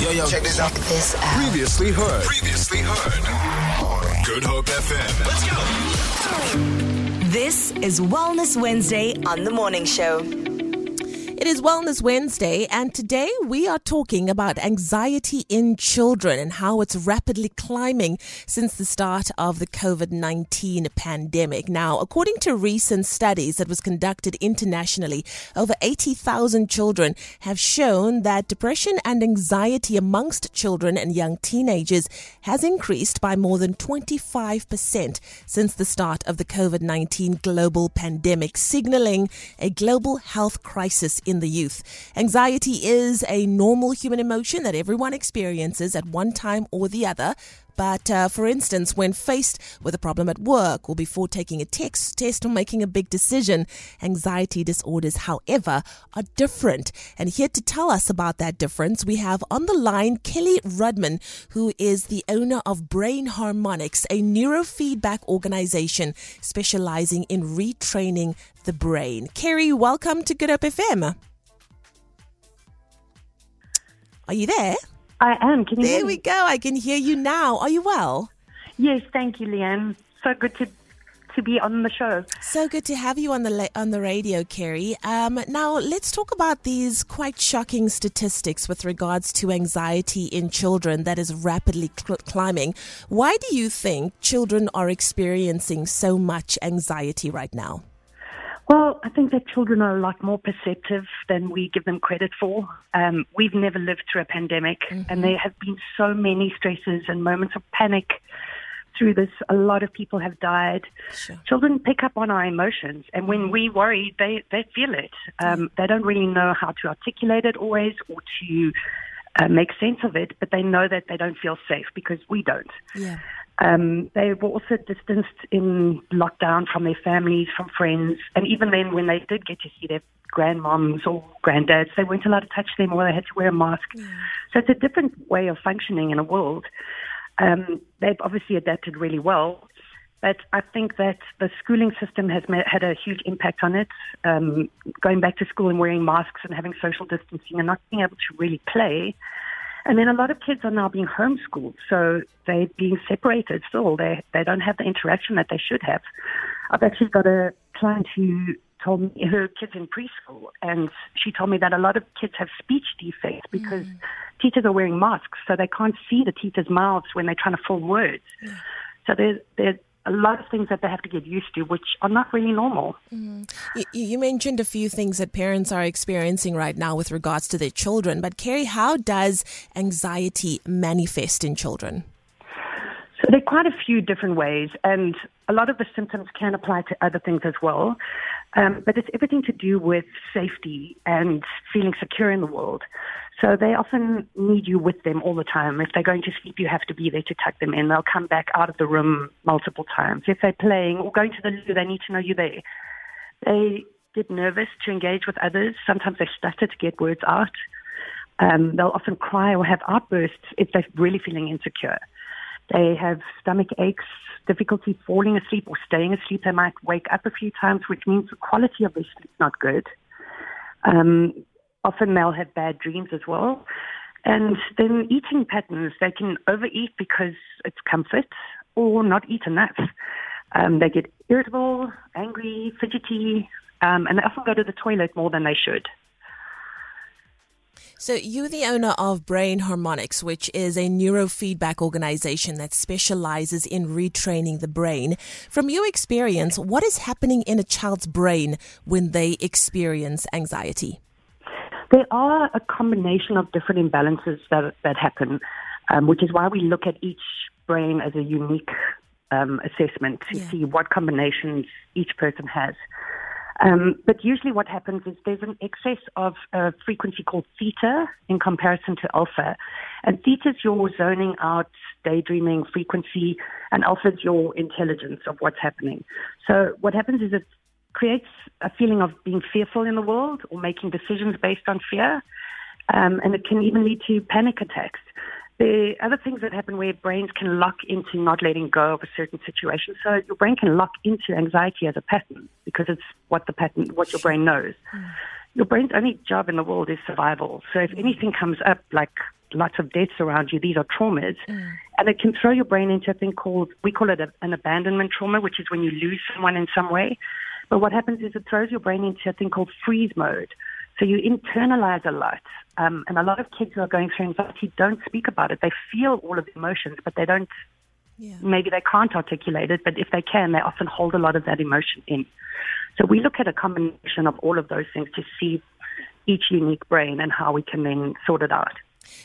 Yo, yo, check this out. This out. Previously heard. Previously heard. Good Hope FM. Let's go. This is Wellness Wednesday on The Morning Show. It is Wellness Wednesday, and today we are talking about anxiety in children and how it's rapidly climbing since the start of the COVID 19 pandemic. Now, according to recent studies that was conducted internationally, over 80,000 children have shown that depression and anxiety amongst children and young teenagers has increased by more than 25% since the start of the COVID 19 global pandemic, signaling a global health crisis in the youth. Anxiety is a normal human emotion that everyone experiences at one time or the other. But uh, for instance, when faced with a problem at work or before taking a text, test or making a big decision, anxiety disorders, however, are different. And here to tell us about that difference, we have on the line Kelly Rudman, who is the owner of Brain Harmonics, a neurofeedback organization specializing in retraining the brain. Kerry, welcome to Good Hope FM. Are you there? I am. Can you hear There we go. I can hear you now. Are you well? Yes, thank you, Leigh-Anne. So good to to be on the show. So good to have you on the on the radio, Kerry. Um, now let's talk about these quite shocking statistics with regards to anxiety in children that is rapidly cl- climbing. Why do you think children are experiencing so much anxiety right now? Well, I think that children are a lot more perceptive than we give them credit for. Um, we've never lived through a pandemic, and there have been so many stresses and moments of panic through this. A lot of people have died. Sure. Children pick up on our emotions, and when we worry, they, they feel it. Um, they don't really know how to articulate it always or to uh, make sense of it, but they know that they don't feel safe because we don't. Yeah. Um, they were also distanced in lockdown from their families, from friends, and even then, when they did get to see their grandmoms or granddads, they weren't allowed to touch them or they had to wear a mask. So it's a different way of functioning in a world. Um, they've obviously adapted really well, but I think that the schooling system has ma- had a huge impact on it. Um, going back to school and wearing masks and having social distancing and not being able to really play. And then a lot of kids are now being homeschooled, so they're being separated still. They they don't have the interaction that they should have. I've actually got a client who told me her kids in preschool, and she told me that a lot of kids have speech defects because mm. teachers are wearing masks, so they can't see the teachers' mouths when they're trying to form words. So there's there's a lot of things that they have to get used to, which are not really normal. Mm-hmm. You, you mentioned a few things that parents are experiencing right now with regards to their children, but Kerry, how does anxiety manifest in children? So there are quite a few different ways, and a lot of the symptoms can apply to other things as well. Um, but it's everything to do with safety and feeling secure in the world. So they often need you with them all the time. If they're going to sleep, you have to be there to tuck them in. They'll come back out of the room multiple times. If they're playing or going to the loo, they need to know you're there. They get nervous to engage with others. Sometimes they stutter to get words out. Um, they'll often cry or have outbursts if they're really feeling insecure. They have stomach aches, difficulty falling asleep or staying asleep. They might wake up a few times, which means the quality of their sleep is not good. Um, often they'll have bad dreams as well. And then eating patterns, they can overeat because it's comfort or not eat enough. Um, they get irritable, angry, fidgety, um, and they often go to the toilet more than they should. So, you're the owner of Brain Harmonics, which is a neurofeedback organization that specializes in retraining the brain. From your experience, what is happening in a child's brain when they experience anxiety? There are a combination of different imbalances that that happen, um, which is why we look at each brain as a unique um, assessment to Yeah. see what combinations each person has. Um, but usually, what happens is there's an excess of a frequency called theta in comparison to alpha, and theta is your zoning out, daydreaming frequency, and alpha is your intelligence of what's happening. So, what happens is it creates a feeling of being fearful in the world or making decisions based on fear. Um, and it can even lead to panic attacks. Are other things that happen where brains can lock into not letting go of a certain situation. So your brain can lock into anxiety as a pattern because it's what the pattern, what your brain knows. your brain's only job in the world is survival. So if anything comes up, like lots of deaths around you, these are traumas, mm. and it can throw your brain into a thing called we call it a, an abandonment trauma, which is when you lose someone in some way. But what happens is it throws your brain into a thing called freeze mode. So you internalize a lot. Um, and a lot of kids who are going through anxiety don't speak about it. They feel all of the emotions, but they don't, yeah. maybe they can't articulate it, but if they can, they often hold a lot of that emotion in. So we look at a combination of all of those things to see each unique brain and how we can then sort it out.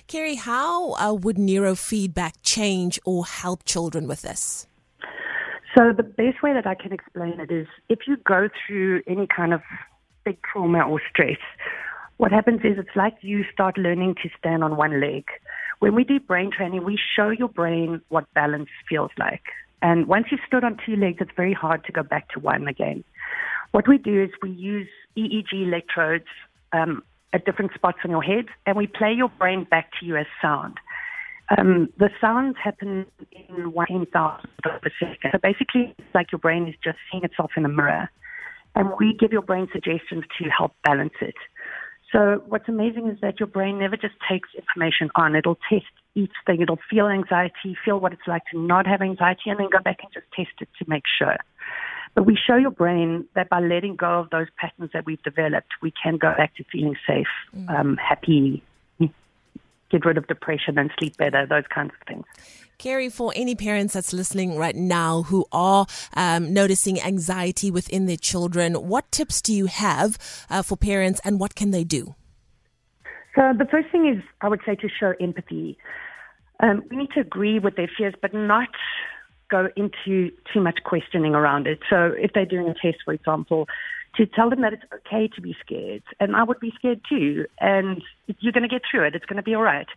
Kerry, how uh, would neurofeedback change or help children with this? So the best way that I can explain it is if you go through any kind of big trauma or stress, what happens is it's like you start learning to stand on one leg. When we do brain training, we show your brain what balance feels like. And once you've stood on two legs, it's very hard to go back to one again. What we do is we use EEG electrodes um, at different spots on your head, and we play your brain back to you as sound. Um, the sounds happen in one thousand of a second. So basically, it's like your brain is just seeing itself in a mirror and we give your brain suggestions to help balance it. So what's amazing is that your brain never just takes information on. It'll test each thing. It'll feel anxiety, feel what it's like to not have anxiety, and then go back and just test it to make sure. But we show your brain that by letting go of those patterns that we've developed, we can go back to feeling safe, mm. um, happy, get rid of depression and sleep better, those kinds of things. Kerry, for any parents that's listening right now who are um, noticing anxiety within their children, what tips do you have uh, for parents and what can they do? So, the first thing is, I would say, to show empathy. Um, we need to agree with their fears, but not go into too much questioning around it. So, if they're doing a test, for example, to tell them that it's okay to be scared, and I would be scared too, and you're going to get through it. It's going to be all right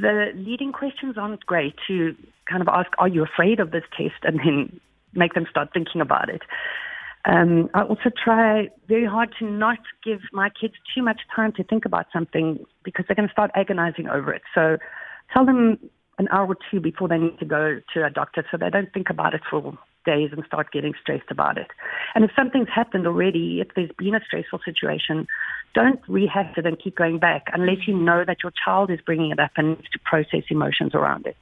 the leading questions aren't great to kind of ask, are you afraid of this test? And then make them start thinking about it. Um, I also try very hard to not give my kids too much time to think about something because they're going to start agonizing over it. So tell them an hour or two before they need to go to a doctor so they don't think about it for days and start getting stressed about it. And if something's happened already, if there's been a stressful situation, don't rehash it and keep going back unless you know that your child is bringing it up and needs to process emotions around it.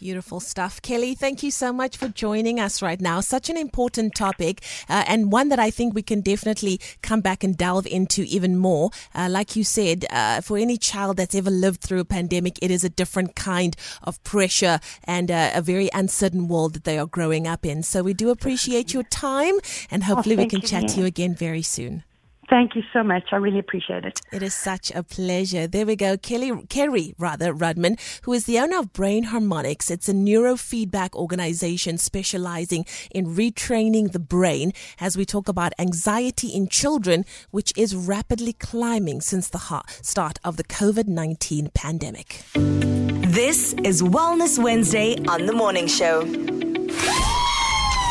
Beautiful stuff. Kelly, thank you so much for joining us right now. Such an important topic, uh, and one that I think we can definitely come back and delve into even more. Uh, like you said, uh, for any child that's ever lived through a pandemic, it is a different kind of pressure and uh, a very uncertain world that they are growing up in. So we do appreciate your time, and hopefully oh, we can chat to you again very soon. Thank you so much. I really appreciate it. It is such a pleasure. There we go. Kelly, Kerry, rather, Rudman, who is the owner of Brain Harmonics. It's a neurofeedback organization specializing in retraining the brain as we talk about anxiety in children, which is rapidly climbing since the start of the COVID 19 pandemic. This is Wellness Wednesday on The Morning Show.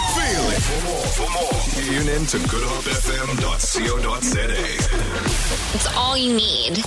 For more, for more, tune in to. It's all you need.